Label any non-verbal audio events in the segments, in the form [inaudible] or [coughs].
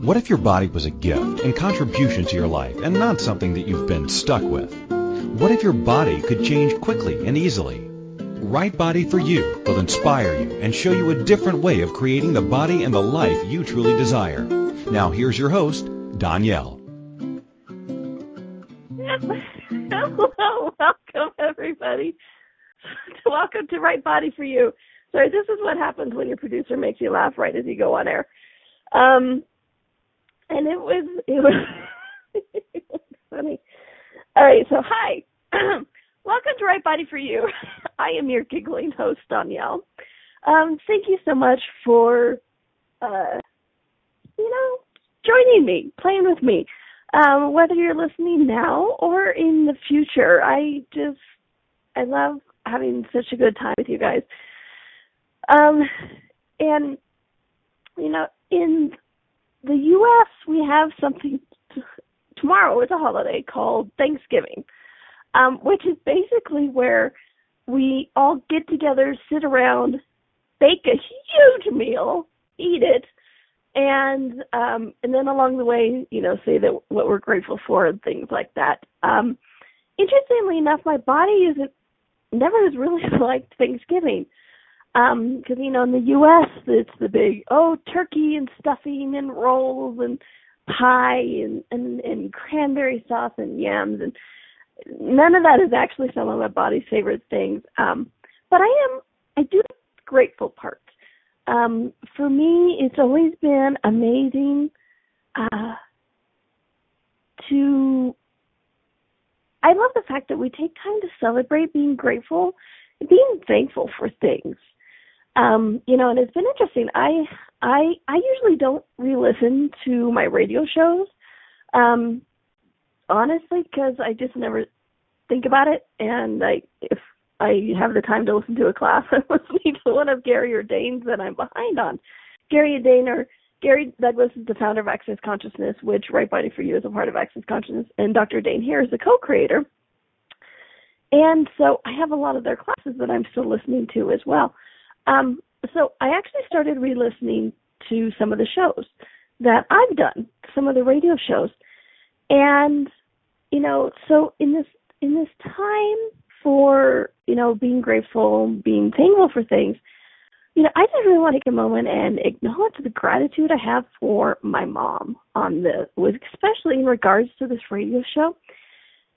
What if your body was a gift and contribution to your life and not something that you've been stuck with? What if your body could change quickly and easily? Right Body for You will inspire you and show you a different way of creating the body and the life you truly desire. Now here's your host, Danielle. Hello, welcome everybody. [laughs] welcome to Right Body for You. Sorry, this is what happens when your producer makes you laugh right as you go on air. Um, and it was it was, [laughs] it was funny. All right, so hi, [clears throat] welcome to Right Body for You. [laughs] I am your giggling host Danielle. Um, thank you so much for, uh, you know, joining me, playing with me. Um, whether you're listening now or in the future, I just I love having such a good time with you guys. Um, and you know, in the U.S., we have something t- [laughs] tomorrow. It's a holiday called Thanksgiving, um, which is basically where we all get together, sit around, bake a huge meal, eat it, and um, and then along the way, you know, say that what we're grateful for and things like that. Um, interestingly enough, my body isn't never has really [laughs] liked Thanksgiving um because you know in the US it's the big oh turkey and stuffing and rolls and pie and and and cranberry sauce and yams and none of that is actually some of my body's favorite things. Um but I am I do the grateful part um for me it's always been amazing uh to I love the fact that we take time to celebrate being grateful being thankful for things um, you know, and it's been interesting. I I I usually don't re-listen to my radio shows, um, honestly, because I just never think about it. And I if I have the time to listen to a class, I'm listening to one of Gary or Dain's that I'm behind on. Gary Ordain or Gary Douglas is the founder of Access Consciousness, which Right Body for You is a part of Access Consciousness, and Dr. Dain Heer is the co-creator. And so I have a lot of their classes that I'm still listening to as well. Um, so I actually started re-listening to some of the shows that I've done, some of the radio shows, and you know, so in this in this time for you know being grateful, being thankful for things, you know, I just really want to take a moment and acknowledge the gratitude I have for my mom on this, with especially in regards to this radio show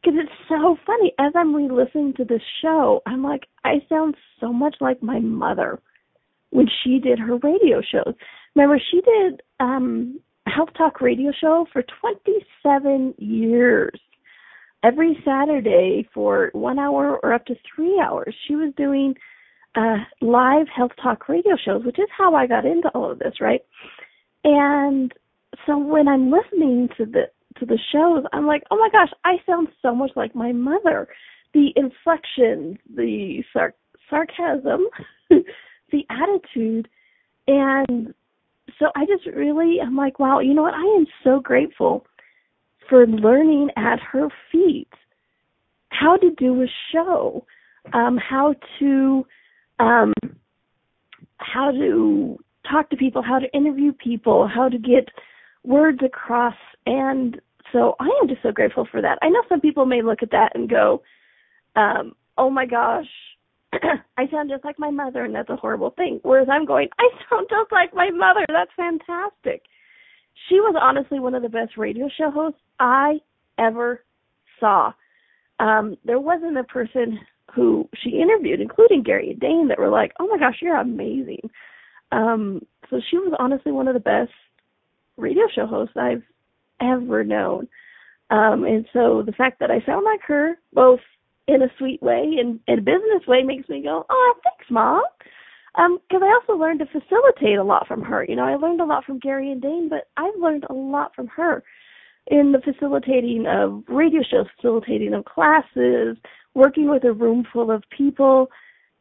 because it's so funny. As I'm re-listening to this show, I'm like, I sound so much like my mother when she did her radio shows. Remember, she did um Health Talk radio show for 27 years. Every Saturday for one hour or up to three hours, she was doing uh live Health Talk radio shows, which is how I got into all of this, right? And so when I'm listening to the to the shows, I'm like, oh my gosh, I sound so much like my mother. The inflections, the sar- sarcasm, [laughs] the attitude, and so I just really, I'm like, wow, you know what? I am so grateful for learning at her feet how to do a show, um, how to, um, how to talk to people, how to interview people, how to get words across. And so I am just so grateful for that. I know some people may look at that and go, um, oh my gosh, [clears throat] I sound just like my mother and that's a horrible thing. Whereas I'm going, [laughs] I sound just like my mother. That's fantastic. She was honestly one of the best radio show hosts I ever saw. Um, there wasn't a person who she interviewed, including Gary and Dain, that were like, "Oh my gosh, you're amazing." Um, so she was honestly one of the best radio show host I've ever known. Um, and so the fact that I sound like her, both in a sweet way and in a business way, makes me go, "Oh, thanks, mom." Um, because I also learned to facilitate a lot from her. You know, I learned a lot from Gary and Dain, but I've learned a lot from her in the facilitating of radio shows, facilitating of classes, working with a room full of people.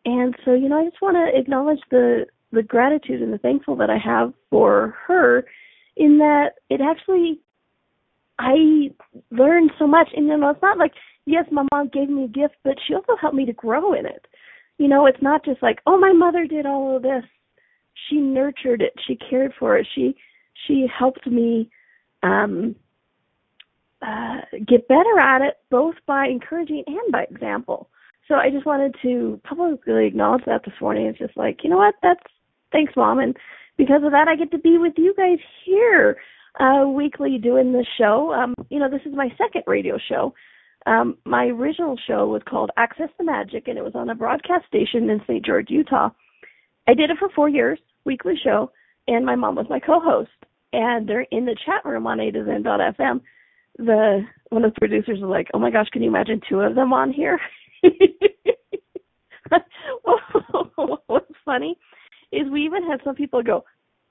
And so, you know, I just want to acknowledge the the gratitude and the thankful that I have for her in that it actually I learned so much and you know it's not like yes my mom gave me a gift but she also helped me to grow in it. You know, it's not just like, oh my mother did all of this. She nurtured it, she cared for it, she she helped me um, uh, get better at it, both by encouraging and by example. So I just wanted to publicly acknowledge that this morning. It's just like, you know what? That's thanks, mom, and because of that, I get to be with you guys here uh, weekly doing this show. Um, you know, this is my second radio show. Um, my original show was called Access the Magic, and it was on a broadcast station in St. George, Utah. I did it for four years, weekly show, and my mom was my co-host. And they're in the chat room on A to Zen.fm. The one of the producers was like, "Oh my gosh, can you imagine two of them on here?" [laughs] [laughs] What's funny is we even had some people go,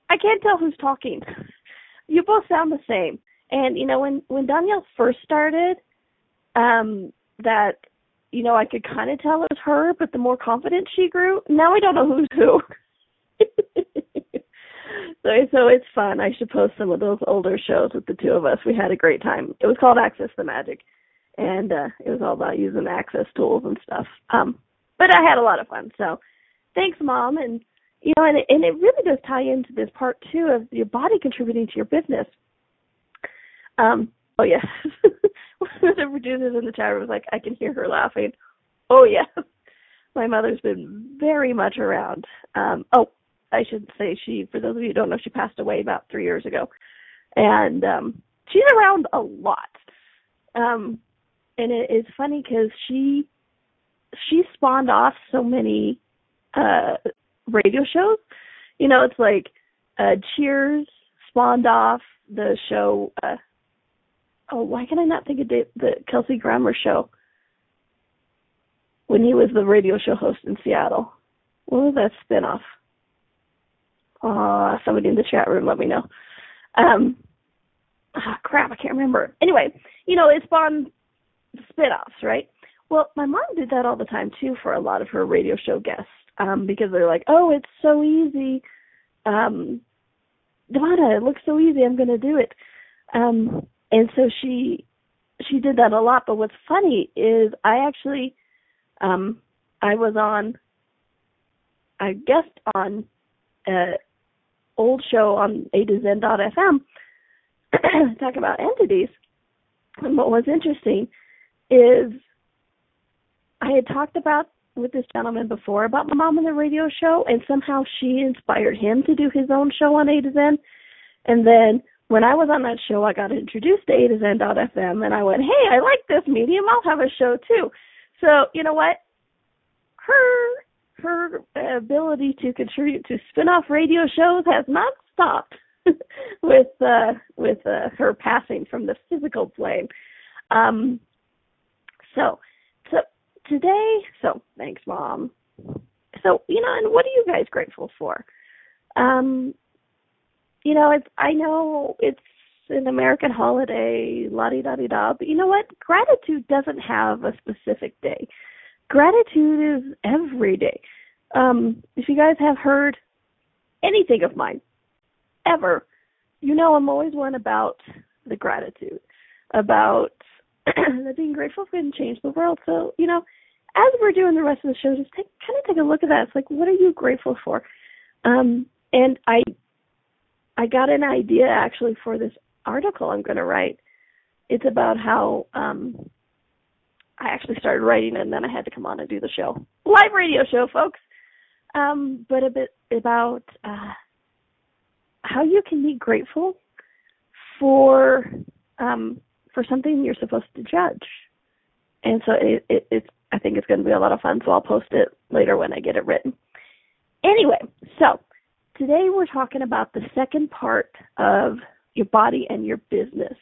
"I can't tell who's talking. [laughs] you both sound the same." And you know, when when Danielle first started, um, that you know I could kind of tell it was her, but the more confident she grew, now I don't know who's who. [laughs] so so it's fun. I should post some of those older shows with the two of us. We had a great time. It was called Access the Magic, and uh, it was all about using access tools and stuff. Um, but I had a lot of fun. So thanks, mom, and you know, and it, and it really does tie into this part too of your body contributing to your business. Um, oh yeah, [laughs] one of the producers in the chat room was like, I can hear her laughing. Oh yeah, [laughs] my mother's been very much around. Um, oh, I should say she, for those of you who don't know, she passed away about three years ago, and um, she's around a lot. Um, and it's funny because she she spawned off so many uh radio shows. You know, it's like uh Cheers spawned off the show uh oh, why can I not think of the, the Kelsey Grammer show? When he was the radio show host in Seattle. What was that spinoff? Uh, somebody in the chat room let me know. Um, oh, crap, I can't remember. Anyway, you know, it spawned spinoffs, right? Well, my mom did that all the time too for a lot of her radio show guests, um, because they're like, "Oh, it's so easy." Um, it looks so easy. I'm going to do it. Um, and so she she did that a lot. But what's funny is I actually um, I was on I guest on a old show on A to Zen FM [clears throat] talk about entities. And what was interesting is I had talked about with this gentleman before about my mom and the radio show, and somehow she inspired him to do his own show on A to Zen. And then when I was on that show, I got introduced to A to Zen.fm, and I went, "Hey, I like this medium. I'll have a show too." So you know what? Her her ability to contribute to spin-off radio shows has not stopped [laughs] with uh, with uh, her passing from the physical plane. Um, so today, so thanks, mom. So you know, and what are you guys grateful for? Um, you know, it's I know it's an American holiday, la di da di da, but you know what? Gratitude doesn't have a specific day. Gratitude is every day. Um, if you guys have heard anything of mine, ever, you know I'm always one about the gratitude, about [clears throat] that being grateful can change the world. So, you know, as we're doing the rest of the show, just take, kind of take a look at that. It's like, what are you grateful for? Um, and I I got an idea actually for this article I'm going to write. It's about how um I actually started writing and then I had to come on and do the show. Live radio show, folks. Um but a bit about uh how you can be grateful for um for something you're supposed to judge. And so it, it it's I think it's going to be a lot of fun, so I'll post it later when I get it written. Anyway, so Today we're talking about the second part of your body and your business.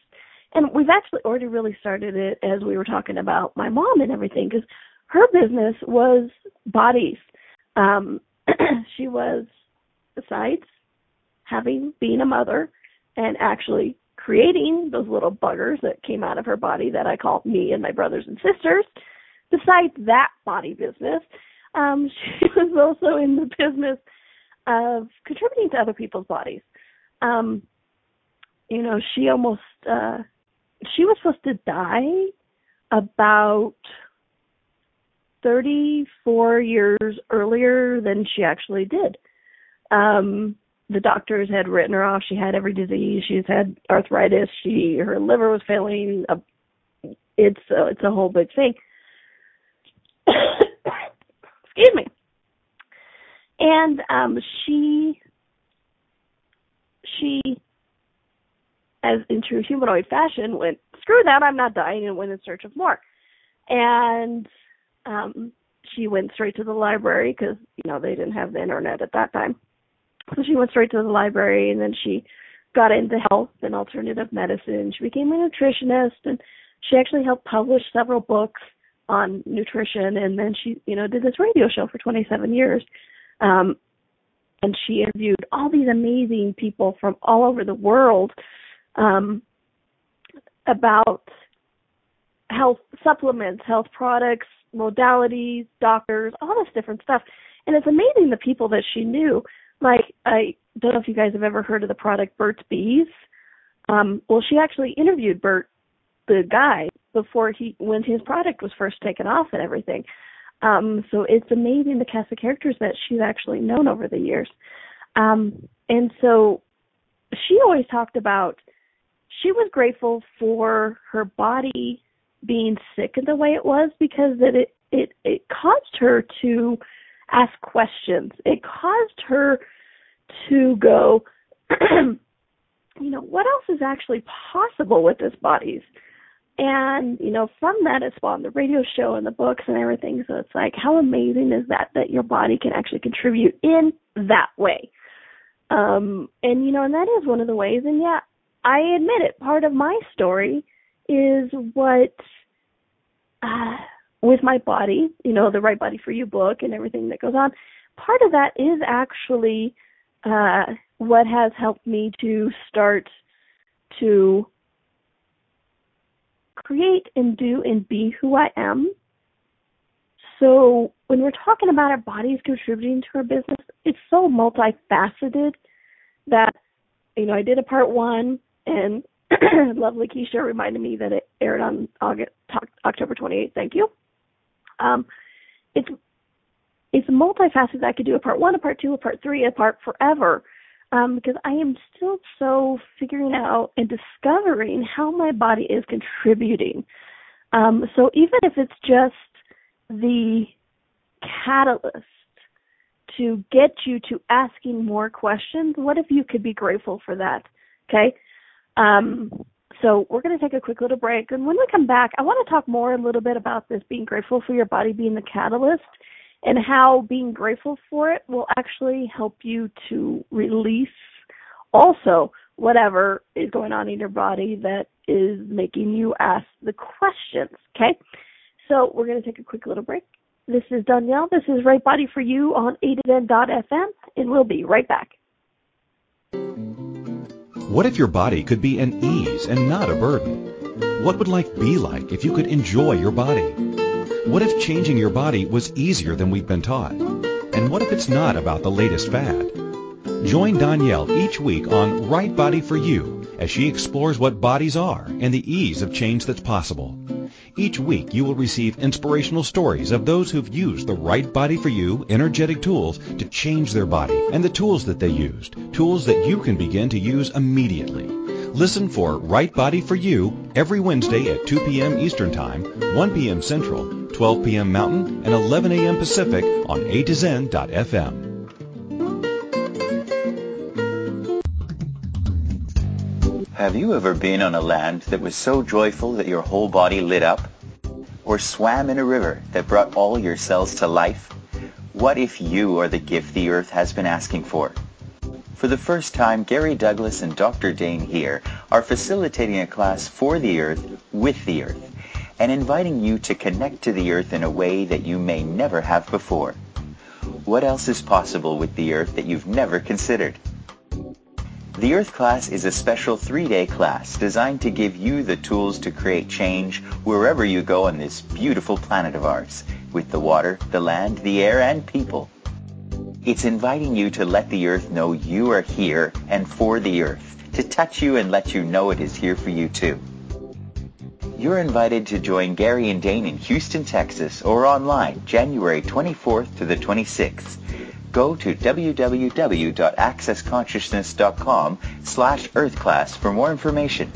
And we've actually already really started it as we were talking about my mom and everything because her business was bodies. Um, [clears throat] she was, besides having being a mother and actually creating those little buggers that came out of her body that I call me and my brothers and sisters, besides that body business, um, [laughs] she was also in the business of contributing to other people's bodies. Um, you know, she almost uh she was supposed to die about 34 years earlier than she actually did. Um the doctors had written her off. She had every disease. She's had arthritis. She her liver was failing. It's uh, it's a whole big thing. [coughs] Excuse me. And um she she as in true humanoid fashion went screw that I'm not dying and went in search of more. And um she went straight to the library because you know they didn't have the internet at that time. So she went straight to the library and then she got into health and alternative medicine. She became a nutritionist and she actually helped publish several books on nutrition and then she, you know, did this radio show for 27 years. Um and she interviewed all these amazing people from all over the world um about health supplements, health products, modalities, doctors, all this different stuff. And it's amazing the people that she knew. Like I don't know if you guys have ever heard of the product Burt's Bees. Um, well, she actually interviewed Burt, the guy, before he when his product was first taken off and everything. Um, so it's amazing the cast of characters that she's actually known over the years. Um, and so she always talked about she was grateful for her body being sick in the way it was because that it it it caused her to ask questions. It caused her to go, [clears throat] you know, what else is actually possible with this bodies? And, you know, from that it spawned the radio show and the books and everything. So it's like, how amazing is that that your body can actually contribute in that way? Um, and you know, and that is one of the ways. And yeah, I admit it. Part of my story is what uh, with my body, you know, the Right Body for You book and everything that goes on. Part of that is actually uh, what has helped me to start to create and do and be who I am. So when we're talking about our bodies contributing to our business, it's so multifaceted that you know I did a part one and [clears throat] lovely Keisha reminded me that it aired on August October 28th. Thank you. Um, it's it's multifaceted. I could do a part one, a part two, a part three, a part forever, um, because I am still so figuring out and discovering how my body is contributing. Um, so even if it's just the catalyst to get you to asking more questions, what if you could be grateful for that? Okay. Um, so we're going to take a quick little break. And when we come back, I want to talk more a little bit about this being grateful for your body being the catalyst and how being grateful for it will actually help you to release also whatever is going on in your body that is making you ask the questions. Okay. So we're going to take a quick little break. This is Danielle. This is Right Body for You on 8 FM, and we'll be right back. What if your body could be an ease and not a burden? What would life be like if you could enjoy your body? What if changing your body was easier than we've been taught? And what if it's not about the latest fad? Join Danielle each week on Right Body for You as she explores what bodies are and the ease of change that's possible. Each week you will receive inspirational stories of those who've used the right body for you energetic tools to change their body and the tools that they used, tools that you can begin to use immediately. Listen for Right Body for You every Wednesday at 2 p.m. Eastern Time, 1 p.m. Central, 12 p.m. Mountain, and 11 a.m. Pacific on A to Zen.fm. Have you ever been on a land that was so joyful that your whole body lit up? Or swam in a river that brought all your cells to life? What if you are the gift the earth has been asking for? For the first time, Gary Douglas and Dr. Dain Heer are facilitating a class for the earth with the earth and inviting you to connect to the earth in a way that you may never have before. What else is possible with the earth that you've never considered? The Earth class is a special three-day class designed to give you the tools to create change wherever you go on this beautiful planet of ours, with the water, the land, the air, and people. It's inviting you to let the Earth know you are here and for the Earth, to touch you and let you know it is here for you too. You're invited to join Gary and Dain in Houston, Texas, or online January 24th to the 26th go to www.accessconsciousness.com slash earthclass for more information.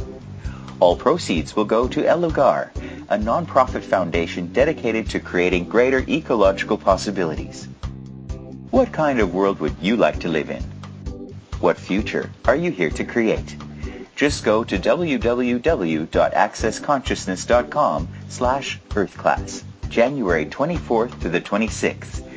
All proceeds will go to El Lugar, a non-profit foundation dedicated to creating greater ecological possibilities. What kind of world would you like to live in? What future are you here to create? Just go to www.accessconsciousness.com slash earthclass, January 24th to the 26th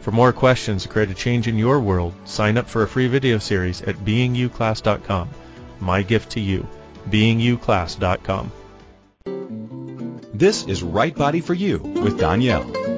For more questions to create a change in your world, sign up for a free video series at beingyouclass.com. My gift to you, beingyouclass.com. This is Right Body for You with Danielle.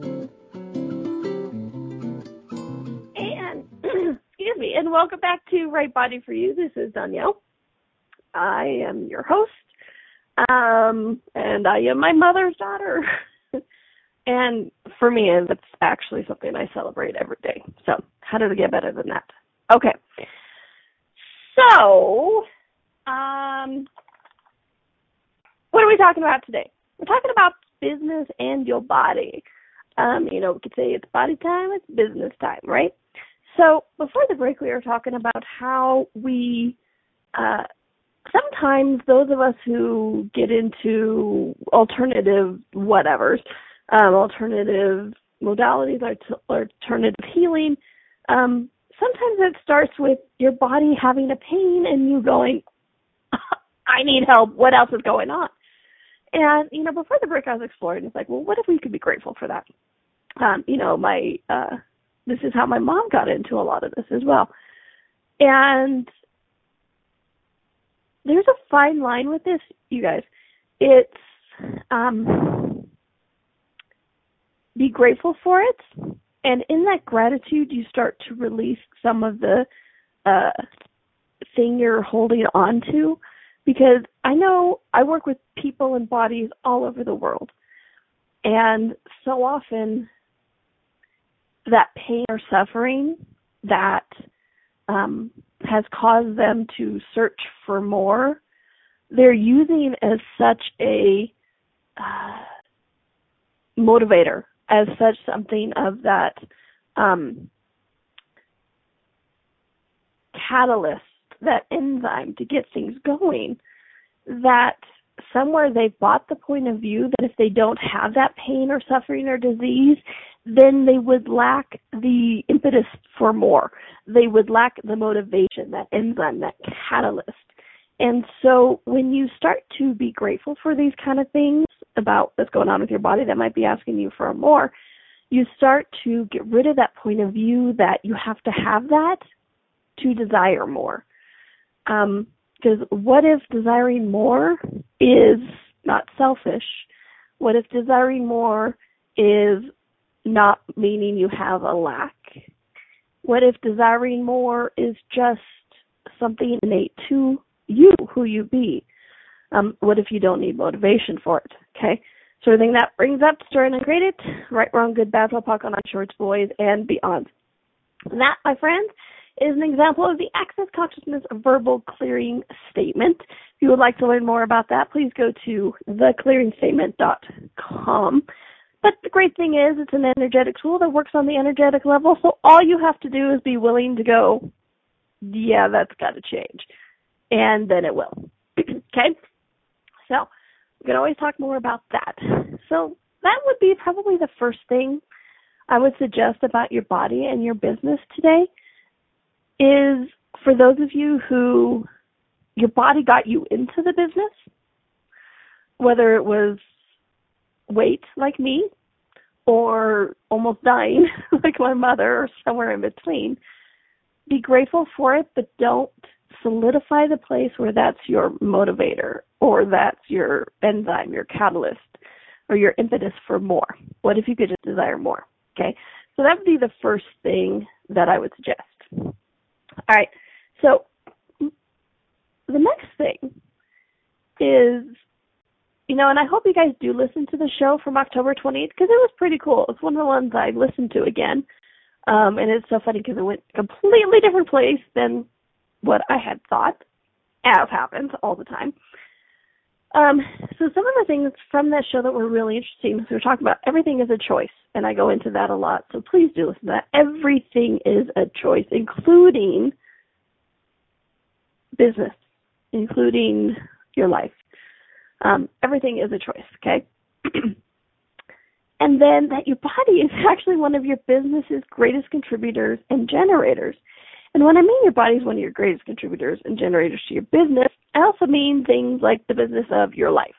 Welcome back to Right Body for You. This is Danielle. I am your host, um, and I am my mother's daughter. [laughs] and for me, that's actually something I celebrate every day. So, how did it get better than that? Okay. So, um, what are we talking about today? We're talking about business and your body. Um, you know, we could say it's body time, it's business time, right? So before the break, we were talking about how we, uh, sometimes those of us who get into alternative whatevers, um, alternative modalities, alternative healing, um, sometimes it starts with your body having a pain and you going, [laughs] I need help. What else is going on? And, you know, before the break I was exploring, it's like, well, what if we could be grateful for that? Um, you know, my, uh, this is how my mom got into a lot of this as well. And there's a fine line with this, you guys. It's, um, be grateful for it. And in that gratitude, you start to release some of the, uh, thing you're holding on to because I know I work with people and bodies all over the world. And so often that pain or suffering that um, has caused them to search for more, they're using as such a uh, motivator, as such something of that um, catalyst that enzyme to get things going that somewhere they've bought the point of view that if they don't have that pain or suffering or disease, then they would lack the impetus for more. They would lack the motivation, that enzyme, that catalyst. And so when you start to be grateful for these kind of things about what's going on with your body that might be asking you for more, you start to get rid of that point of view that you have to have that to desire more. Um, because what if desiring more is not selfish? What if desiring more is not meaning you have a lack? What if desiring more is just something innate to you, who you be? Um, what if you don't need motivation for it? Okay. So everything that brings up, stir and it, right, wrong, good, bad, POC, on shorts, boys, and beyond. That, my friends, is an example of the Access Consciousness verbal clearing statement. If you would like to learn more about that, please go to theclearingstatement.com. But the great thing is it's an energetic tool that works on the energetic level, so all you have to do is be willing to go, yeah, that's got to change. And then it will. [clears throat] okay? So, we can always talk more about that. So, that would be probably the first thing I would suggest about your body and your business today is for those of you who your body got you into the business, whether it was weight like me or almost dying [laughs] like my mother or somewhere in between, be grateful for it, but don't solidify the place where that's your motivator or that's your enzyme, your catalyst, or your impetus for more. What if you could just desire more? Okay, so that would be the first thing that I would suggest. All right, so the next thing is, you know, and I hope you guys do listen to the show from October 28th because it was pretty cool. It's one of the ones I listened to again. Um, and it's so funny because it went completely different place than what I had thought, as happens all the time. Um, so some of the things from that show that were really interesting, so we're talking about everything is a choice, and I go into that a lot. So please do listen to that. Everything is a choice, including business, including your life. Um, everything is a choice, okay? [clears throat] and then that your body is [laughs] actually one of your business's greatest contributors and generators. And when I mean your body is one of your greatest contributors and generators to your business, I also mean things like the business of your life.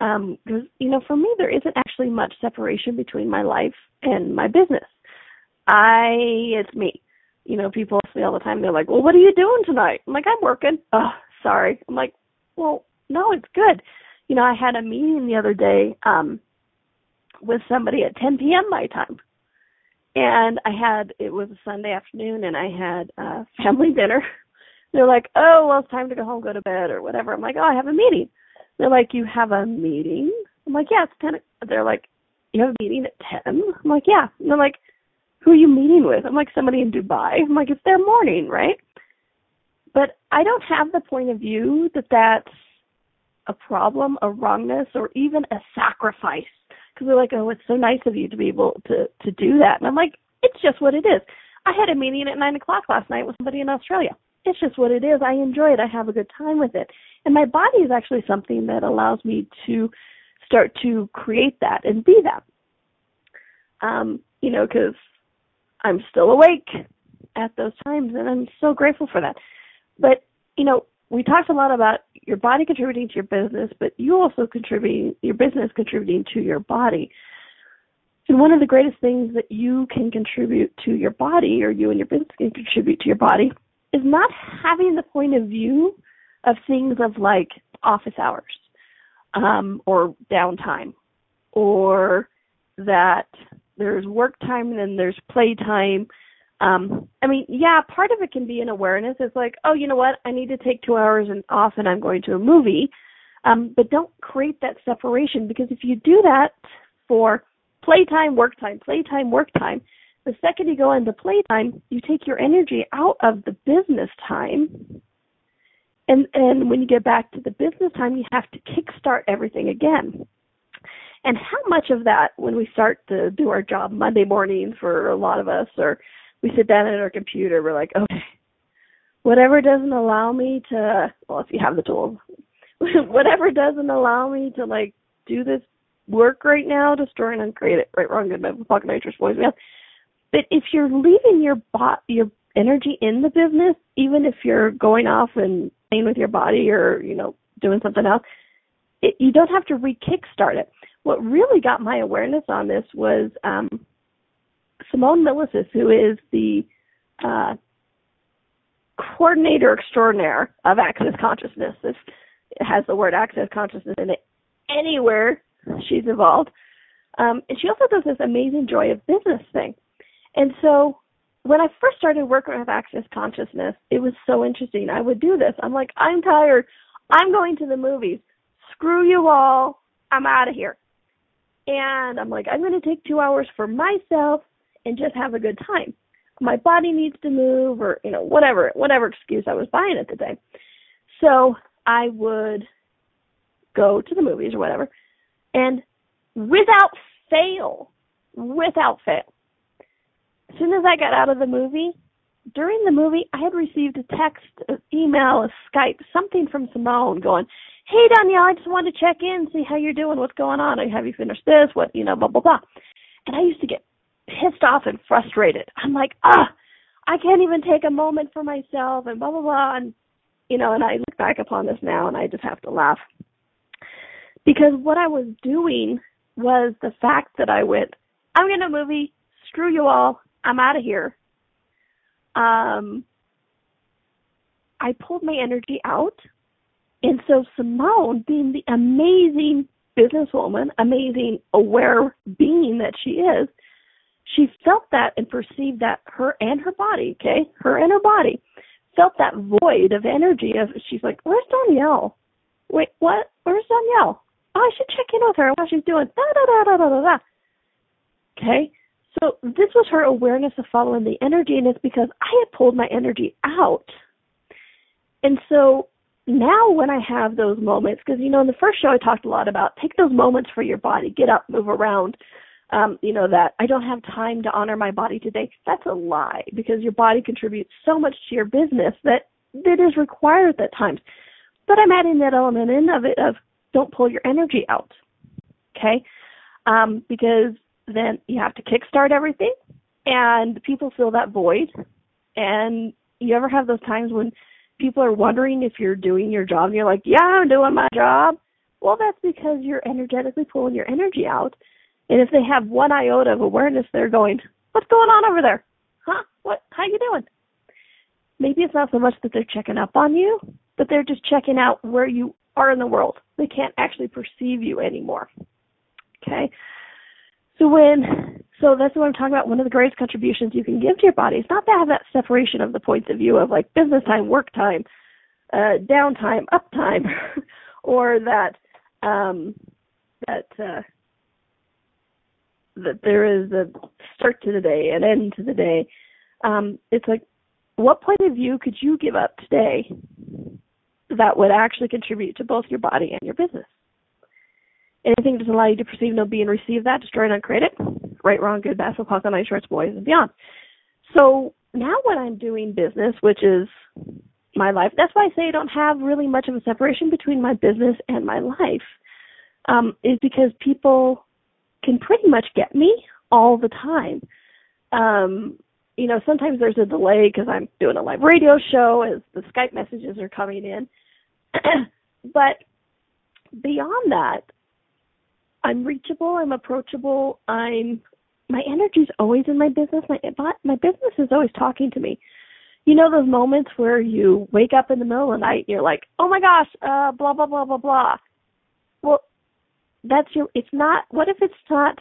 Because, um, you know, for me, there isn't actually much separation between my life and my business. I, it's me. You know, people ask me all the time, they're like, well, what are you doing tonight? I'm like, I'm working. Oh, sorry. I'm like, well, no, it's good. You know, I had a meeting the other day um, with somebody at 10 p.m. my time and I had it was a Sunday afternoon, and I had uh, family dinner. [laughs] They're like, "Oh, well, it's time to go home, go to bed, or whatever." I'm like, "Oh, I have a meeting." They're like, "You have a meeting?" I'm like, "Yeah, it's ten. They're like, "You have a meeting at ten? I'm like, "Yeah." And they're like, "Who are you meeting with?" I'm like, "Somebody in Dubai." I'm like, "It's their morning, right?" But I don't have the point of view that that's a problem, a wrongness, or even a sacrifice because they're like, oh, it's so nice of you to be able to to do that. And I'm like, it's just what it is. I had a meeting at nine o'clock last night with somebody in Australia. It's just what it is. I enjoy it. I have a good time with it. And my body is actually something that allows me to start to create that and be that. Um, you know, because I'm still awake at those times, and I'm so grateful for that. But you know, we talked a lot about your body contributing to your business, but you also contributing your business contributing to your body. And one of the greatest things that you can contribute to your body, or you and your business can contribute to your body, is not having the point of view of things of like office hours, um, or downtime, or that there's work time and then there's play time um, I mean, yeah, part of it can be an awareness. It's like, oh, you know what? I need to take two hours and off, and I'm going to a movie. Um, but don't create that separation because if you do that for playtime, work time, playtime, work time, the second you go into playtime, you take your energy out of the business time. And and when you get back to the business time, you have to kickstart everything again. And how much of that when we start to do our job Monday morning for a lot of us or we sit down at our computer, we're like, okay, whatever doesn't allow me to, well, if you have the tools, [laughs] whatever doesn't allow me to like do this work right now, destroy and uncreate it, right, wrong, good, bad, fucking nitrous voicemail. But if you're leaving your bot, your energy in the business, even if you're going off and playing with your body or, you know, doing something else, it, you don't have to re-kickstart it. What really got my awareness on this was um, Simone Milasas, who is the uh, coordinator extraordinaire of Access Consciousness. If it has the word Access Consciousness in it anywhere she's involved. Um, and she also does this amazing joy of business thing. And so when I first started working with Access Consciousness, it was so interesting. I would do this. I'm like, I'm tired. I'm going to the movies. Screw you all. I'm out of here. And I'm like, I'm going to take two hours for myself and just have a good time. my body needs to move or, you know, whatever, whatever excuse I was buying at the time. So I would go to the movies or whatever and without fail, without fail, as soon as I got out of the movie, during the movie, I had received a text, an email, a Skype, something from Simone going, Hey Danielle, I just wanted to check in, see how you're doing, what's going on, have you finished this, what, you know, blah, blah, blah. And I used to get pissed off and frustrated. I'm like, ah, I can't even take a moment for myself and blah, blah, blah. And, you know, and I look back upon this now and I just have to laugh. Because what I was doing was the fact that I went, I'm in a movie, screw you all, I'm out of here. Um, I pulled my energy out. And so Simone, being the amazing businesswoman, amazing aware being that she is, she felt that and perceived that her and her body, okay, her and her body felt that void of energy of she's like, Where's Danielle? Wait, what? Where's Danielle? Oh, I should check in with her what she's doing. Da da da da da da da. Okay? So this was her awareness of following the energy, and it's because I had pulled my energy out. And so now when I have those moments, because you know in the first show I talked a lot about take those moments for your body, get up, move around. Um, you know that I don't have time to honor my body today. That's a lie because your body contributes so much to your business that it is required at times. But I'm adding that element in of it of don't pull your energy out. Okay? Um, because then you have to kickstart everything and people fill that void. And you ever have those times when people are wondering if you're doing your job and you're like, yeah, I'm doing my job. Well, that's because you're energetically pulling your energy out. And if they have one iota of awareness, they're going, what's going on over there? Huh? What, how you doing? Maybe it's not so much that they're checking up on you, but they're just checking out where you are in the world. They can't actually perceive you anymore. Okay? So when, so that's what I'm talking about. One of the greatest contributions you can give to your body is not to have that separation of the points of view of like business time, work time, uh, downtime, uptime, [laughs] or that, um, that, uh, that there is a start to the day, an end to the day. Um, it's like, what point of view could you give up today that would actually contribute to both your body and your business? Anything that doesn't allow you to perceive, know, be, and receive that, destroy and uncreate it. Right, wrong, good, bad, so clock on ice shorts, boys, and beyond. So now when I'm doing business, which is my life, that's why I say I don't have really much of a separation between my business and my life, um, is because people can pretty much get me all the time. Um, you know, sometimes there's a delay because I'm doing a live radio show as the Skype messages are coming in. [clears throat] but beyond that, I'm reachable, I'm approachable, I'm my energy's always in my business. My my business is always talking to me. You know those moments where you wake up in the middle of the night and you're like, "Oh my gosh, uh blah blah blah blah blah." Well, that's your it's not what if it's not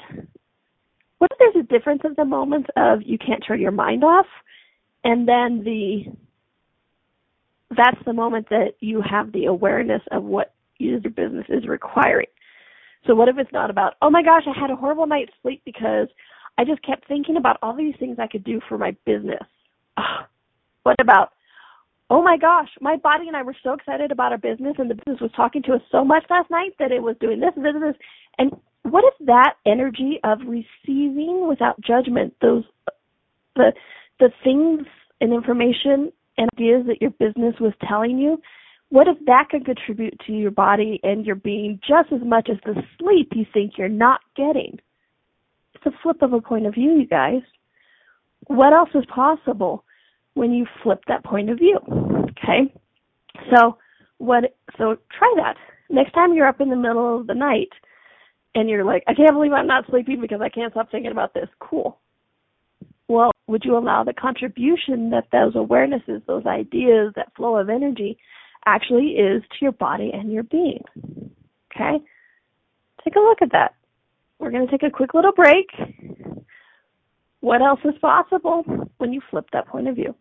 what if there's a difference of the moments of you can't turn your mind off and then the that's the moment that you have the awareness of what your business is requiring. So what if it's not about, oh my gosh, I had a horrible night's sleep because I just kept thinking about all these things I could do for my business. What about, oh my gosh, my body and I were so excited about our business and the business was talking to us so much last night that it was doing this and this and this. And what if that energy of receiving without judgment, those, the, the things and information and ideas that your business was telling you, what if that could contribute to your body and your being just as much as the sleep you think you're not getting? It's a flip of a point of view, you guys. What else is possible when you flip that point of view? Okay? So what so try that. Next time you're up in the middle of the night and you're like, I can't believe I'm not sleeping because I can't stop thinking about this. Cool. Well, would you allow the contribution that those awarenesses, those ideas, that flow of energy actually is to your body and your being. Okay? Take a look at that. We're going to take a quick little break. What else is possible when you flip that point of view?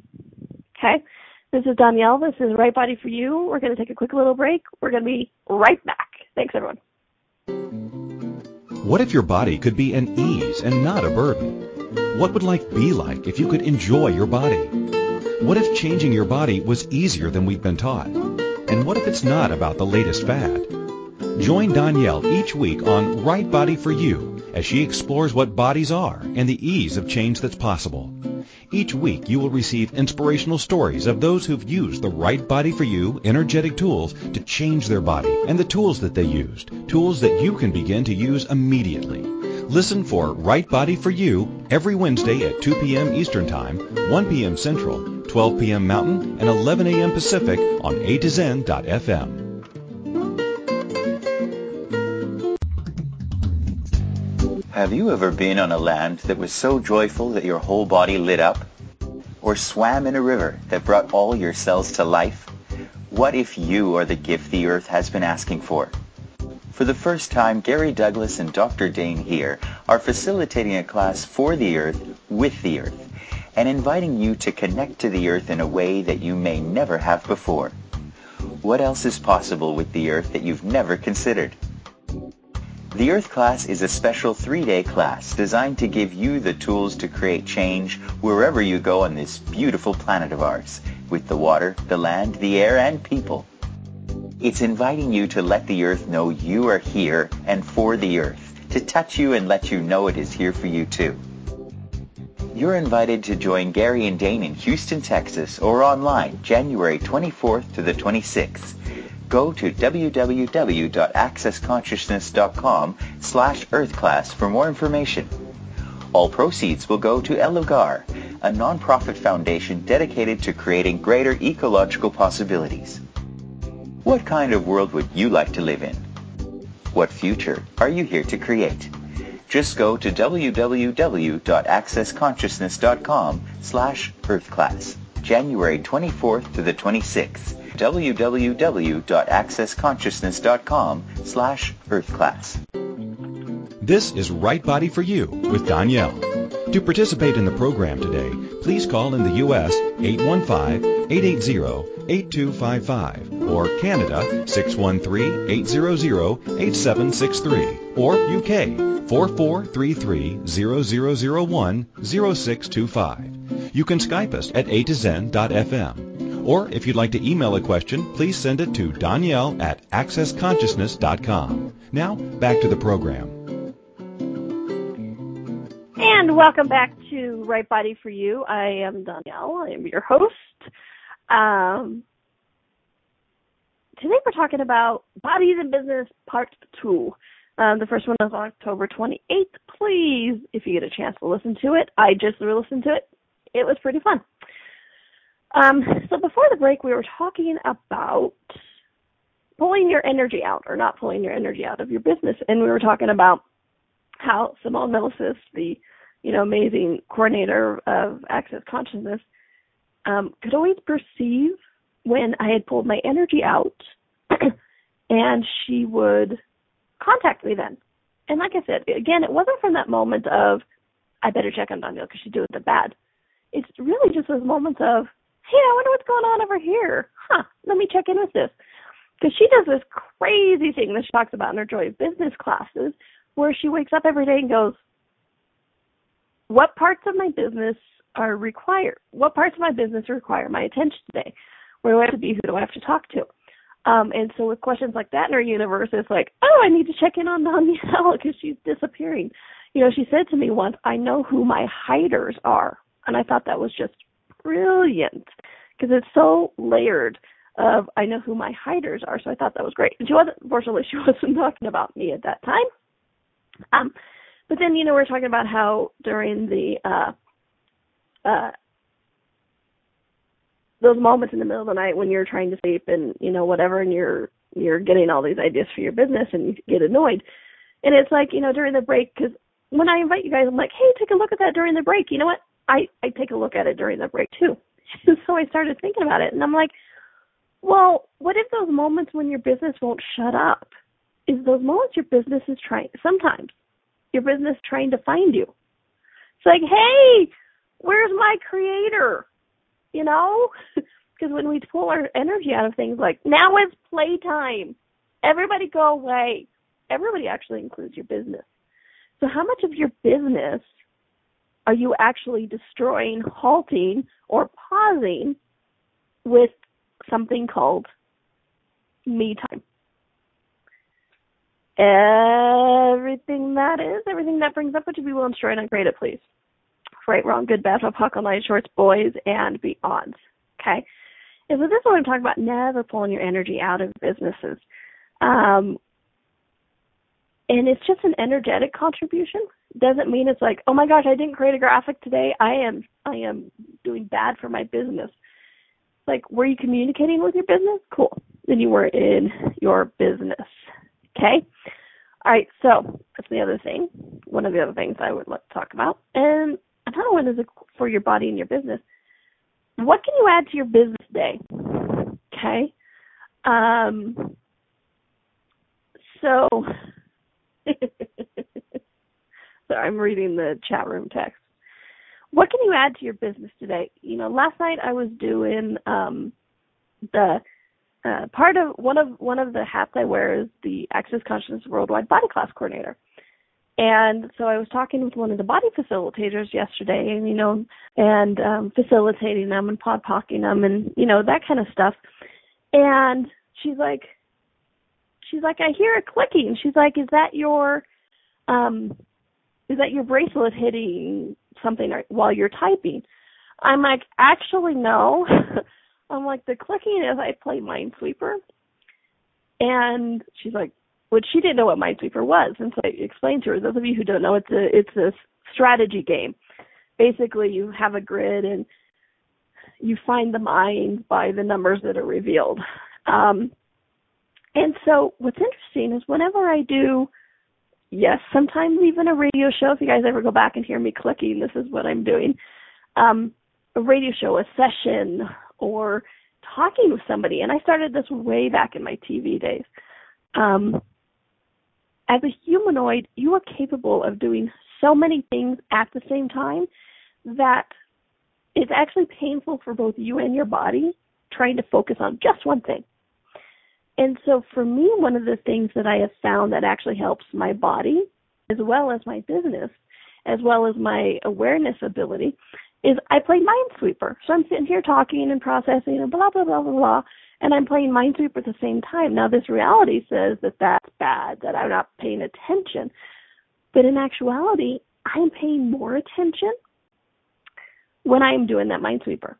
Okay? This is Danielle. This is Right Body for You. We're going to take a quick little break. We're going to be right back. Thanks, everyone. What if your body could be an ease and not a burden? What would life be like if you could enjoy your body? What if changing your body was easier than we've been taught? And what if it's not about the latest fad? Join Danielle each week on Right Body for You as she explores what bodies are and the ease of change that's possible. Each week you will receive inspirational stories of those who've used the Right Body for You energetic tools to change their body and the tools that they used, tools that you can begin to use immediately. Listen for Right Body for You every Wednesday at 2 p.m. Eastern Time, 1 p.m. Central, 12 p.m. Mountain, and 11 a.m. Pacific on A to Zen.fm. Have you ever been on a land that was so joyful that your whole body lit up? Or swam in a river that brought all your cells to life? What if you are the gift the earth has been asking for? For the first time, Gary Douglas and Dr. Dain Heer are facilitating a class for the earth with the earth and inviting you to connect to the earth in a way that you may never have before. What else is possible with the earth that you've never considered? The Earth class is a special three-day class designed to give you the tools to create change wherever you go on this beautiful planet of ours, with the water, the land, the air, and people. It's inviting you to let the Earth know you are here and for the Earth, to touch you and let you know it is here for you too. You're invited to join Gary and Dain in Houston, Texas, or online January 24th to the 26th go to www.accessconsciousness.com slash earthclass for more information. All proceeds will go to Elugar, a nonprofit foundation dedicated to creating greater ecological possibilities. What kind of world would you like to live in? What future are you here to create? Just go to www.accessconsciousness.com slash earthclass, January 24th to the 26th www.accessconsciousness.com slash earthclass. This is Right Body for You with Danielle. To participate in the program today, please call in the U.S. 815-880-8255 or Canada 613-800-8763 or UK 4433-0001-0625. You can Skype us at a to zen.fm. Or if you'd like to email a question, please send it to Danielle at accessconsciousness.com. Now, back to the program. And welcome back to Right Body for You. I am Danielle. I am your host. Um, today we're talking about Bodies in Business Part 2. Um, the first one is October 28th. Please, if you get a chance to listen to it, I just listened to it. It was pretty fun. Um, so before the break, we were talking about pulling your energy out or not pulling your energy out of your business, and we were talking about how Simone Milasas, the you know amazing coordinator of Access Consciousness, um, could always perceive when I had pulled my energy out, [clears throat] and she would contact me then. And like I said, again, it wasn't from that moment of I better check on Danielle because she's doing the bad. It's really just those moments of hey, I wonder what's going on over here. Huh, let me check in with this. Because she does this crazy thing that she talks about in her Joy of Business classes, where she wakes up every day and goes, what parts of my business are required? What parts of my business require my attention today? Where do I have to be? Who do I have to talk to? Um, and so with questions like that in her universe, it's like, oh, I need to check in on Danielle because she's disappearing. You know, she said to me once, I know who my hiders are. And I thought that was just brilliant because it's so layered of I know who my hiders are. So I thought that was great. And she wasn't, fortunately, [laughs] she wasn't talking about me at that time. Um, but then, you know, we're talking about how during the, uh, uh, those moments in the middle of the night when you're trying to sleep and, you know, whatever, and you're, you're getting all these ideas for your business and you get annoyed. And it's like, you know, during the break, because when I invite you guys, I'm like, hey, take a look at that during the break. You know what? I I take a look at it during the break too. [laughs] so I started thinking about it, and I'm like, well, what if those moments when your business won't shut up? Is those moments your business is trying? Sometimes your business trying to find you. It's like, hey, where's my creator? You know, [laughs] because when we pull our energy out of things, like now is playtime. Everybody go away. Everybody actually includes your business. So how much of your business are you actually destroying, halting, or pausing with something called me time? Everything that is, everything that brings up, would you be to destroy and uncreate it, please? Right, wrong, good, bad, all nine, shorts, boys, and beyonds. Okay? And so this is what I'm talking about, never pulling your energy out of businesses. Um, and it's just an energetic contribution. Doesn't mean it's like, oh my gosh, I didn't create a graphic today. I am I am doing bad for my business. Like, were you communicating with your business? Cool. Then you were in your business. Okay? All right, so that's the other thing. One of the other things I would like to talk about. And another one is for your body and your business. What can you add to your business day? Okay? Um, so, [laughs] so I'm reading the chat room text. What can you add to your business today? You know, last night I was doing um, the uh, part of one of one of the hats I wear is the Access Consciousness Worldwide Body Class Coordinator. And so I was talking with one of the body facilitators yesterday, and you know, and um, facilitating them and pod pocking them, and you know that kind of stuff. And she's like, she's like, I hear a clicking. She's like, is that your, um, is that your bracelet hitting something while you're typing? I'm like, actually no. [laughs] I'm like, the clicking is I play Minesweeper. And she's like, which she didn't know what Minesweeper was. And so I explained to her, those of you who don't know, it's a, it's a strategy game. Basically, you have a grid and you find the mines by the numbers that are revealed. Um, and so what's interesting is whenever I do, yes, sometimes even a radio show, if you guys ever go back and hear me clicking, this is what I'm doing. Um, a radio show, a session, or talking with somebody. And I started this way back in my TV days. Um, as a humanoid, you are capable of doing so many things at the same time that it's actually painful for both you and your body trying to focus on just one thing. And so for me, one of the things that I have found that actually helps my body as well as my business, as well as my awareness ability, is I play Minesweeper. So I'm sitting here talking and processing and blah, blah, blah, blah, blah, and I'm playing Minesweeper at the same time. Now, this reality says that that's bad, that I'm not paying attention. But in actuality, I'm paying more attention when I'm doing that Minesweeper.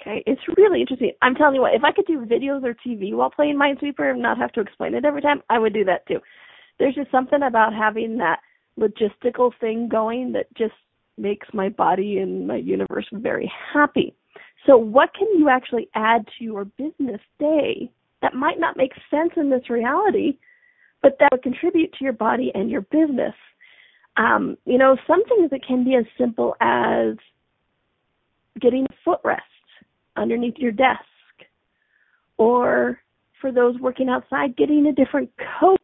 Okay, it's really interesting. I'm telling you what, if I could do videos or TV while playing Minesweeper and not have to explain it every time, I would do that too. There's just something about having that logistical thing going that just makes my body and my universe very happy. So, what can you actually add to your business day that might not make sense in this reality, but that would contribute to your body and your business? Um, you know, some things that can be as simple as getting a footrest underneath your desk, or for those working outside, getting a different coat.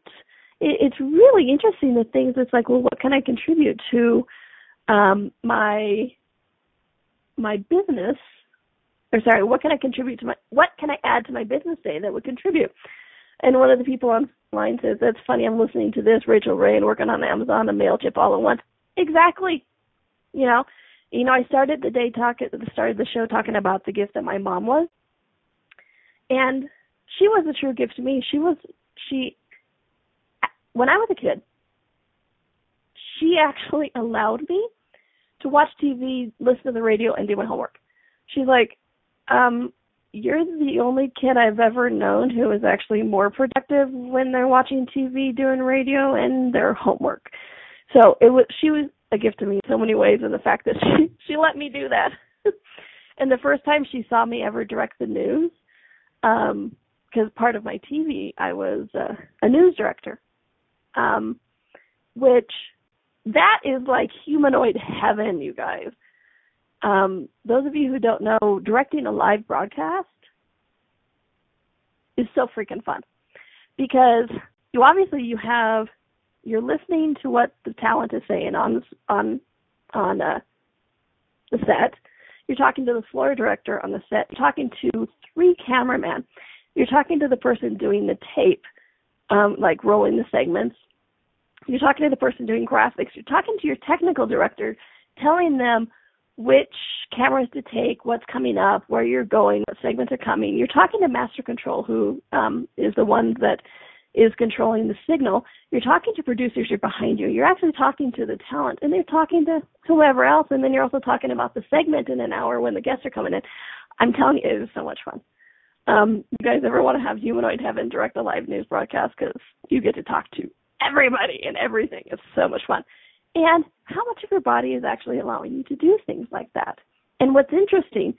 It, it's really interesting the things. It's like, well, what can I contribute to um, my my business? Or sorry, what can I contribute to my? What can I add to my business day that would contribute? And one of the people online says, "That's funny. I'm listening to this, Rachael Ray, and working on Amazon and Mailchimp all at once." Exactly. You know, you know, I started the day talk at the the show talking about the gift that my mom was. And she was a true gift to me. She was she when I was a kid, she actually [laughs] allowed me to watch TV, listen to the radio, and do my homework. She's like, um, you're the only kid I've ever known who is actually more productive when they're watching TV, doing radio, and their [laughs] homework. So it was she was a gift to me in so many ways and the fact that [laughs] she she let me do that. [laughs] and the first time she saw me ever direct the news, um, because part of my TV I was uh, a news director. Um, which that is like humanoid heaven, you guys. Um, those of you who don't know, directing a live broadcast is so freaking fun because you obviously you have you're listening to what the talent is saying on on on uh, the set. You're talking to the floor director on the set. You're talking to three cameramen. You're talking to the person doing the tape, um, like rolling the segments. You're talking to the person doing graphics. You're talking to your technical director telling them which cameras to take, what's coming up, where you're going, what segments are coming. You're talking to Master Control, who um, is the one that is controlling the signal. You're talking to producers, you're behind you. You're actually talking to the talent, and they're talking to, whoever else, and then you're also talking about the segment in an hour when the guests are coming in. I'm telling you, it is so much fun. Um, you guys ever want to have Humanoid Heaven direct a live news broadcast because you get to talk to everybody and everything. It's so much fun. And how much of your body is actually allowing you to do things like that? And what's interesting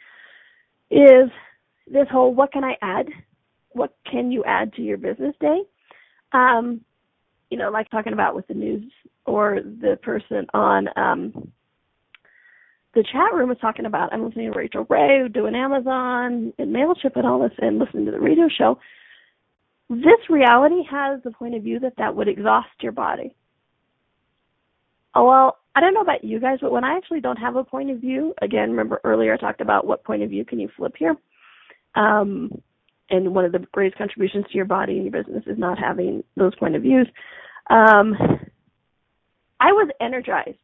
is this whole what can I add? What can you add to your business day? Um, you know, like talking about with the news or the person on um, the chat room was talking about. I'm listening to Rachael Ray doing Amazon and Mailchimp and all this, and listening to the radio show. This reality has the point of view that that would exhaust your body. Oh, well, I don't know about you guys, but when I actually don't have a point of view, again, remember earlier I talked about what point of view can you flip here. Um, and one of the greatest contributions to your body and your business is not having those point of views. Um, I was energized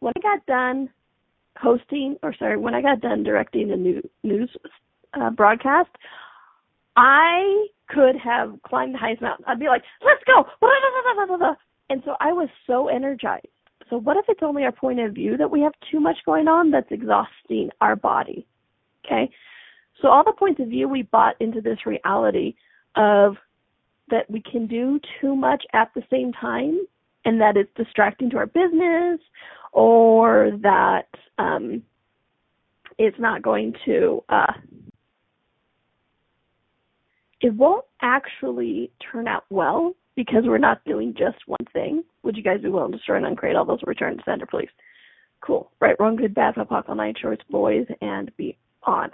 when I got done hosting, or sorry, when I got done directing a new news uh, broadcast. I could have climbed the highest mountain. I'd be like, "Let's go!" [laughs] And so I was so energized. So what if it's only our point of view that we have too much going on that's exhausting our body? Okay. So all the points of view we bought into this reality of that we can do too much at the same time and that it's distracting to our business or that um, it's not going to uh, it won't actually turn out well because we're not doing just one thing. Would you guys be willing to destroy and uncreate all those return to sender, please? Cool. Right, wrong, good, bad, pop, all nine shorts, boys, and beyond.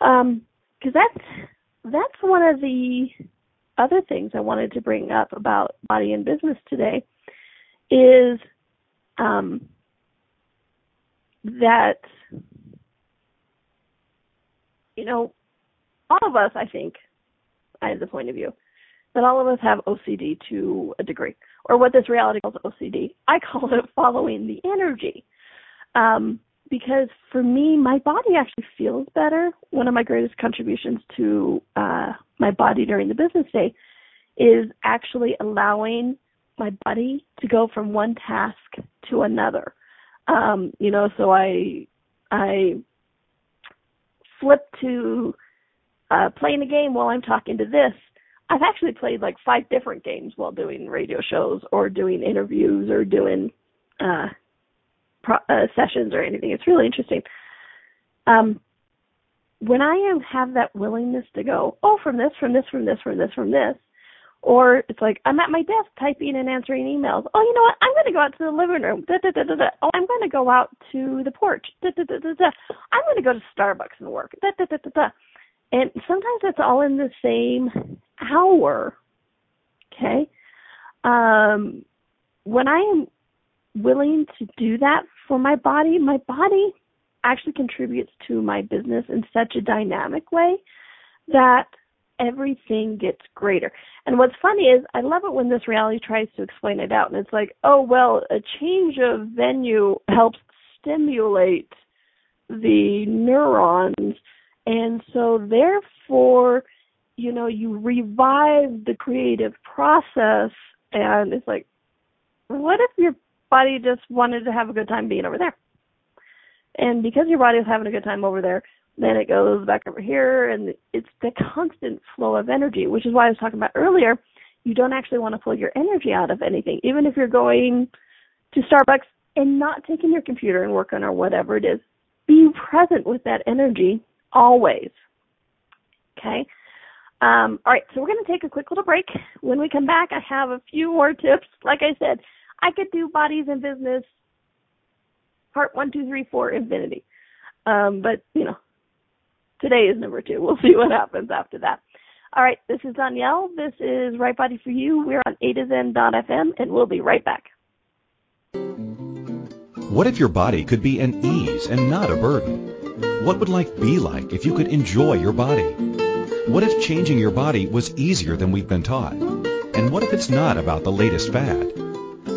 Um, because that's that's one of the other things I wanted to bring up about body and business today is um, that you know all of us, I think, I have the point of view that all of us have OCD to a degree, or what this reality calls OCD. I call it following the energy. Um, because for me, my body actually feels better. One of my greatest contributions to uh, my body during the business day is actually allowing my body to go from one task to another. Um, you know, so I I flip to uh, playing a game while I'm talking to this I've actually played like five different games while doing radio shows or doing interviews or doing uh, pro- uh sessions or anything. It's really interesting. Um, when I am have that willingness to go, oh, from this, from this, from this, from this, from this, or it's like I'm at my desk typing and answering emails. Oh, you know what? I'm going to go out to the living room. Da, da, da, da, da. Oh, I'm going to go out to the porch. Da, da, da, da, da. I'm going to go to Starbucks and work. Da, da, da, da, da. And sometimes it's all in the same hour. Okay? Um, when I am willing to do that for my body, my body actually contributes to my business in such a dynamic way that everything gets greater. And what's funny is I love it when this reality tries to explain it out and it's like, oh well, a change of venue helps stimulate the neurons and so therefore you know, you revive the creative process and it's like, what if your body just wanted to have a good time being over there? And because your body is having a good time over there, then it goes back over here and it's the constant flow of energy, which is why I was talking about earlier. You don't actually want to pull your energy out of anything, even if you're going to Starbucks and not taking your computer and working or whatever it is. Be present with that energy always. Okay? Um, all right, so we're going to take a quick little break. When we come back, I have a few more tips. Like I said, I could do bodies in business part one, two, three, four, infinity. Um, but you know, today is number two. [laughs] We'll see what happens after that. All right, this is Danielle. This is Right Body for You. We're on A to Zen FM, and we'll be right back. What if your body could be an ease and not a burden? What would life be like if you could enjoy your body? What if changing your body was easier than we've been taught? And what if it's not about the latest fad?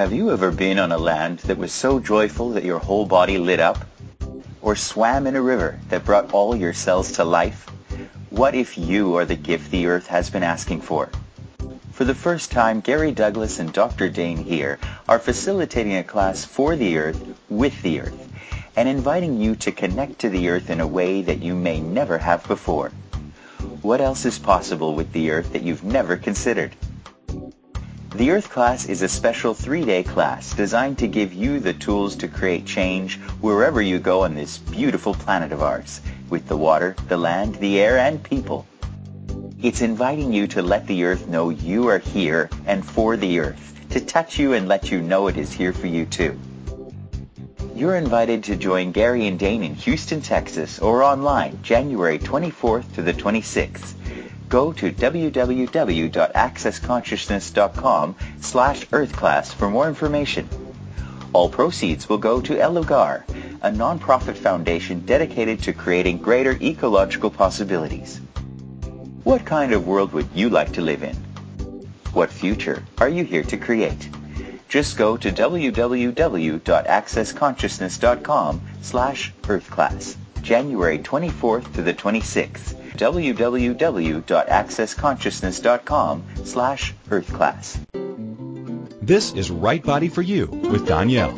Have you ever been on a land that was so joyful that your whole body lit up? Or swam in a river that brought all your cells to life? What if you are the gift the earth has been asking for? For the first time, Gary Douglas and Dr. Dain Heer are facilitating a class for the earth, with the earth, and inviting you to connect to the earth in a way that you may never have before. What else is possible with the earth that you've never considered? The Earth class is a special three-day class designed to give you the tools to create change wherever you go on this beautiful planet of ours, with the water, the land, the air, and people. It's inviting you to let the Earth know you are here and for the Earth, to touch you and let you know it is here for you too. You're invited to join Gary and Dain in Houston, Texas, or online January 24th to the 26th go to www.accessconsciousness.com slash earthclass for more information. All proceeds will go to El Lugar, a nonprofit foundation dedicated to creating greater ecological possibilities. What kind of world would you like to live in? What future are you here to create? Just go to www.accessconsciousness.com slash earthclass, January 24th to the 26th www.accessconsciousness.com slash earthclass. This is Right Body for You with Danielle.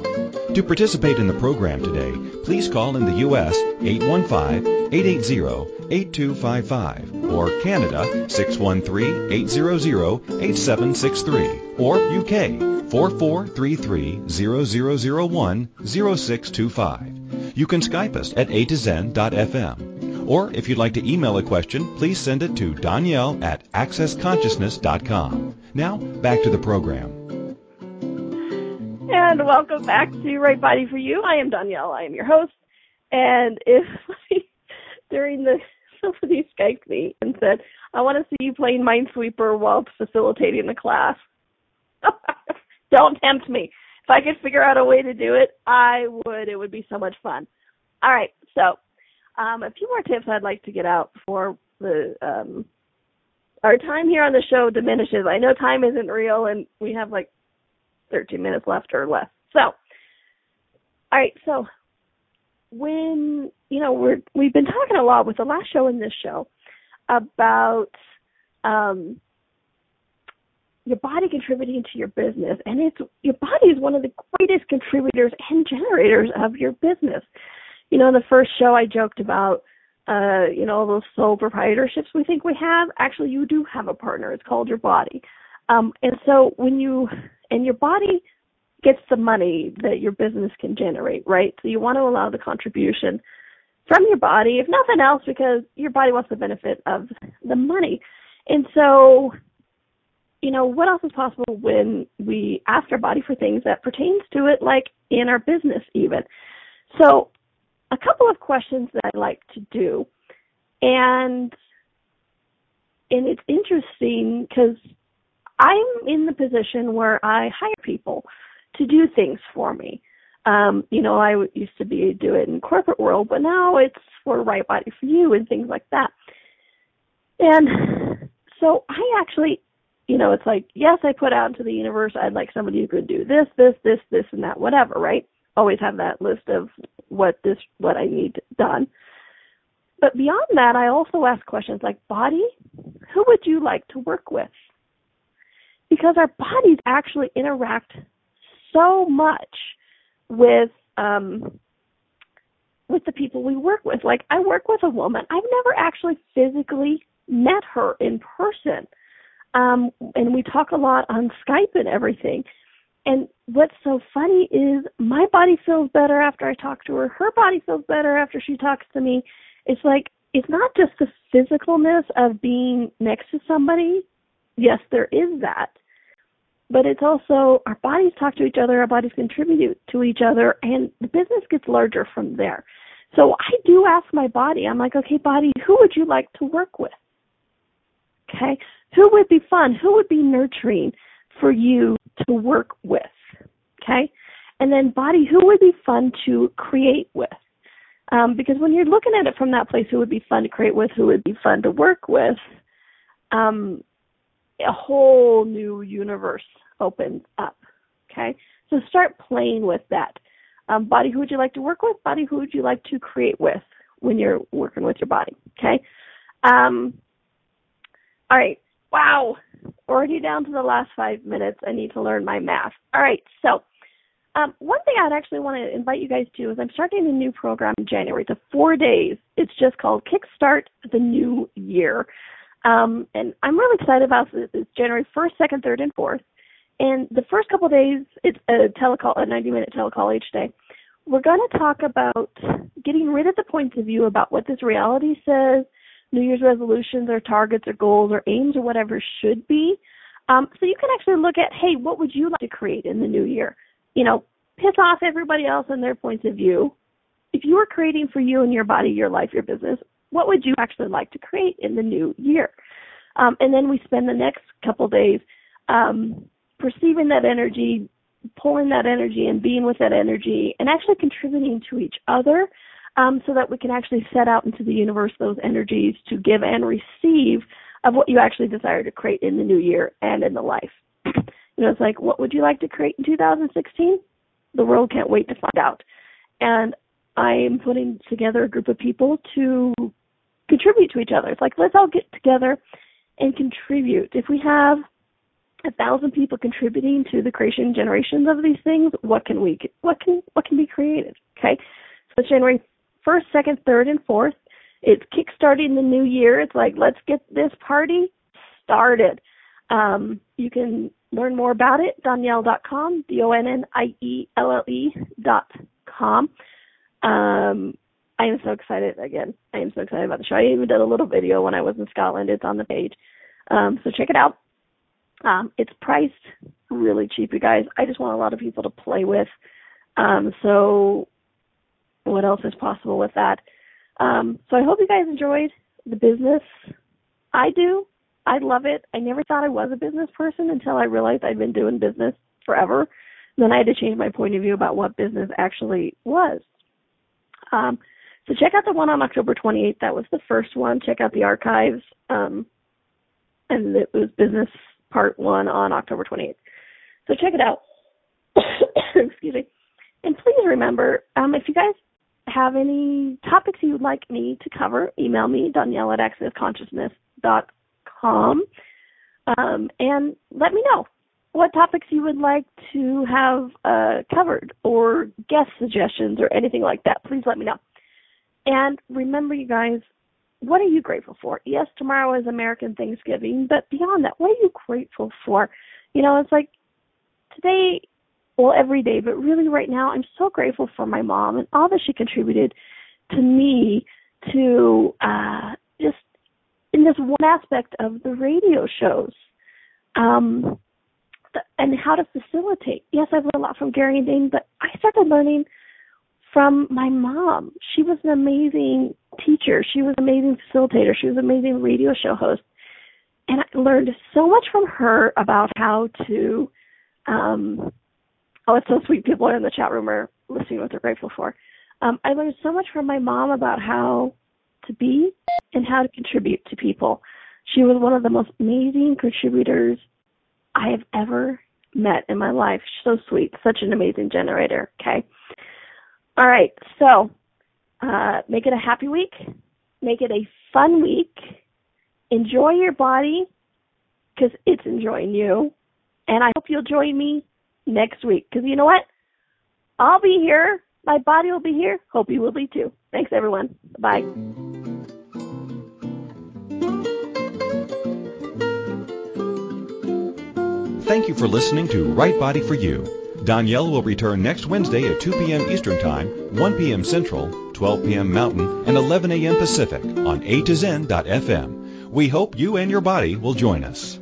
To participate in the program today, please call in the U.S. 815-880-8255 or Canada 613-800-8763 or UK 4433-0001-0625. You can Skype us at a to zen.fm. Or if you'd like to email a question, please send it to Danielle at accessconsciousness.com. Now, back to the program. And welcome back to Right Body for You. I am Danielle. I am your host. And if [laughs] during the somebody Skyped me and said, I want to see you playing Minesweeper while facilitating the class. [laughs] Don't tempt me. If I could figure out a way to do it, I would. It would be so much fun. All right, so um, a few more tips I'd like to get out before the um, our time here on the show diminishes. I know time isn't real, and we have like 13 minutes left or less. So, all right. So, when you know we're we've been talking a lot with the last show and this show about um, your body contributing to your business, and it's your body is one of the greatest contributors and generators of your business you know, in the first show I joked about uh, you know, all those sole proprietorships we think we have. Actually you do have a partner. It's called your body. Um, and so when you and your body gets the money that your business can generate, right? So you want to allow the contribution from your body, if nothing else, because your body wants the benefit of the money. And so, you know, what else is possible when we ask our body for things that pertains to it, like in our business even? So a couple of questions that I like to do, and and it's interesting because I'm in the position where I hire people to do things for me. Um, you know, I used to be do it in corporate world, but now it's for right body for you and things like that. And so I actually, you know, it's like yes, I put out into the universe. I'd like somebody who could do this, this, this, this, and that, whatever, right? always have that list of what this what I need done. But beyond that, I also ask questions like body, who would you like to work with? Because our bodies actually interact so much with um with the people we work with. Like I work with a woman, I've never actually physically met her in person. Um and we talk a lot on Skype and everything. And what's so funny is my body feels better after I talk to her. Her body feels better after she talks to me. It's like it's not just the physicalness of being next to somebody. Yes, there is that. but it's also our bodies talk to each other, our bodies contribute to each other, and the business gets larger from there. So I do ask my body, I'm like, okay, body, who would you like to work with? Okay, who would be fun? Who would be nurturing for you to work with? Okay, and then body, who would be fun to create with? Um, because when you're looking at it from that place, who would be fun to create with, who would be fun to work with, um, a whole new universe opens up. Okay, so start playing with that. Um, body, who would you like to work with? Body, who would you like to create with when you're working with your body? Okay. Um, all right. Wow. Already down to the last five minutes. I need to learn my math. All right. So, um, one thing I'd actually want to invite you guys to is I'm starting a new program in January. It's a four days. It's just called Kickstart the New Year. Um, and I'm really excited about this. It's January 1st, 2nd, 3rd, and 4th. And the first couple of days, it's a telecall, a 90 minute telecall each day. We're going to talk about getting rid of the points of view about what this reality says, New Year's resolutions or targets or goals or aims or whatever should be. Um, so you can actually look at, hey, what would you like to create in the new year? You know, piss off everybody else and their points of view. If you were creating for you and your body, your life, your business, what would you actually like to create in the new year? Um, and then we spend the next couple days um, perceiving that energy, pulling that energy, and being with that energy, and actually contributing to each other, um, so that we can actually set out into the universe those energies to give and receive of what you actually desire to create in the new year and in the life. [clears throat] you know, it's like, what would you like to create in 2016? The world can't wait to find out. And I am putting together a group of people to contribute to each other. It's like let's all get together and contribute. If we have a thousand people contributing to the creation generations of these things, what can we what can what can be created? Okay, so January first, second, third, and fourth. It's kickstarting the new year. It's like let's get this party started. Um, you can learn more about it donnielle.com, d o n n i e l l e dot com. Um, I am so excited again. I am so excited about the show. I even did a little video when I was in Scotland. It's on the page. Um, so check it out. Um, it's priced really cheap, you guys. I just want a lot of people to play with. Um, so what else is possible with that? Um, so I hope you guys enjoyed the business. I do. I love it. I never thought I was a business person until I realized I'd been doing business forever. Then I had to change my point of view about what business actually was. Um, so check out the one on October 28th. That was the first one. Check out the archives. Um, and it was business part one on October 28th. So check it out. [coughs] Excuse me. And please remember, um, if you guys have any topics you would like me to cover, email me, Danielle at accessconsciousness.com, um, and let me know what topics you would like to have uh, covered or guest suggestions or anything like that. Please let me know. And remember, you guys, what are you grateful for? Yes, tomorrow is American Thanksgiving, but beyond that, what are you grateful for? You know, it's like today, well, every day, but really right now, I'm so grateful for my mom and all that she contributed to me to uh just in this one aspect of the radio shows. Um and how to facilitate. Yes, I've learned a lot from Gary and Dain, but I started learning from my mom. She was an amazing teacher. She was an amazing facilitator. She was an amazing radio show host. And I learned so much from her about how to um oh it's so sweet people are in the chat room are listening what they're grateful for. Um I learned so much from my mom about how to be and how to contribute to people. She was one of the most amazing contributors I have ever met in my life. So sweet, such an amazing generator. Okay. All right. So, uh, make it a happy week. Make it a fun week. Enjoy your body because it's enjoying you. And I hope you'll join me next week because you know what? I'll be here. My body will be here. Hope you will be too. Thanks, everyone. Bye. Thank you for listening to Right Body for You. Danielle will return next Wednesday at 2 p.m. Eastern Time, 1 p.m. Central, 12 p.m. Mountain, and 11 a.m. Pacific on A to Zen.fm. We hope you and your body will join us.